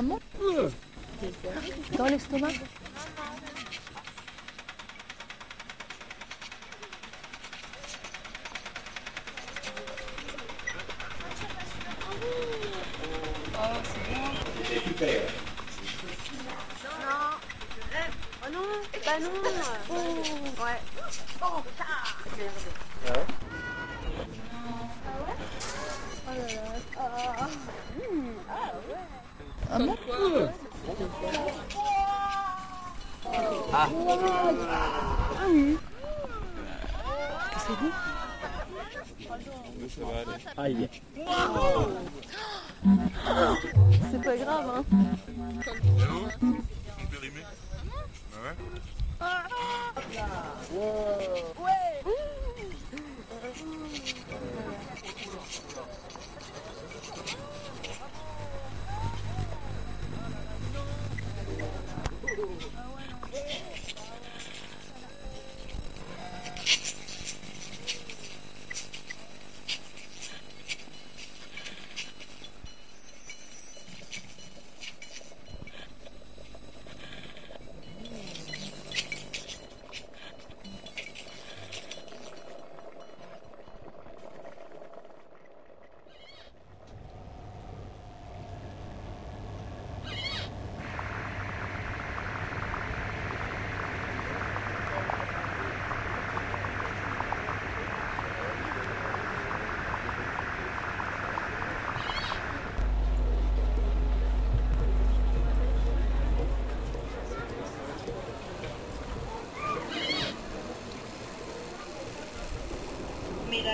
Ah bon Dans l'estomac oh, euh, oh non, bah non. nous. Oh. Ouais. Oh. putain. Ah Qu'est-ce que c'est bon ça va aller. Aïe. C'est pas grave, hein. Hello Tu peux rimer Bah ouais. Ouais. Ouais.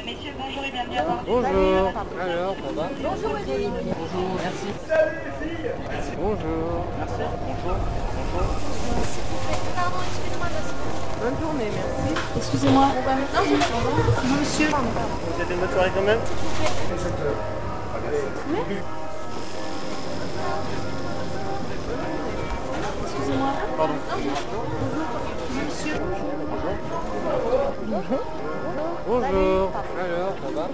Messieurs, bonjour et bienvenue à bord. Bonjour. Alors, ça Bonjour, Bonjour, merci. Salut, Merci. Bonjour. Merci. Bonjour. Bonjour. excusez-moi, Bonne journée, merci. Excusez-moi. Bonjour, monsieur. Vous avez une soirée quand même Excusez-moi. Pardon. Bonjour. Monsieur. Bonjour. Bonjour. Bonjour. Alors, ça va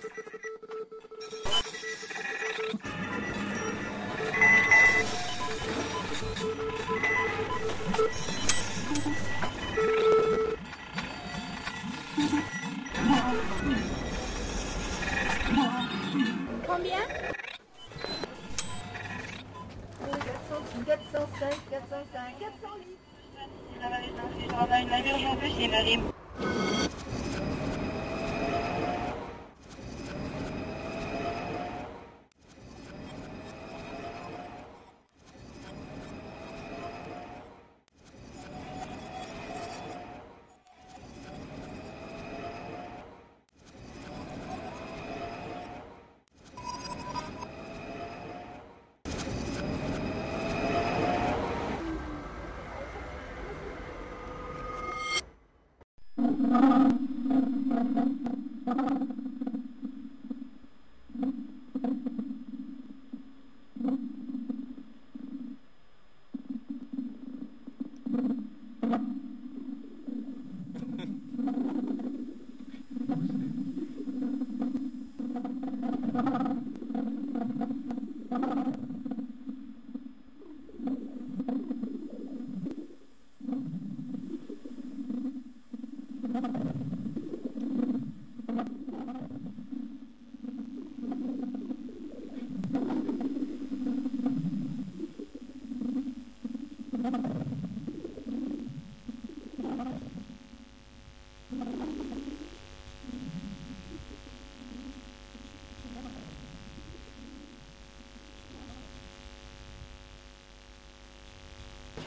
Combien 405, 405, 405, 408. La Marie, aujourd'hui, c'est Marie.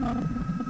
Oh,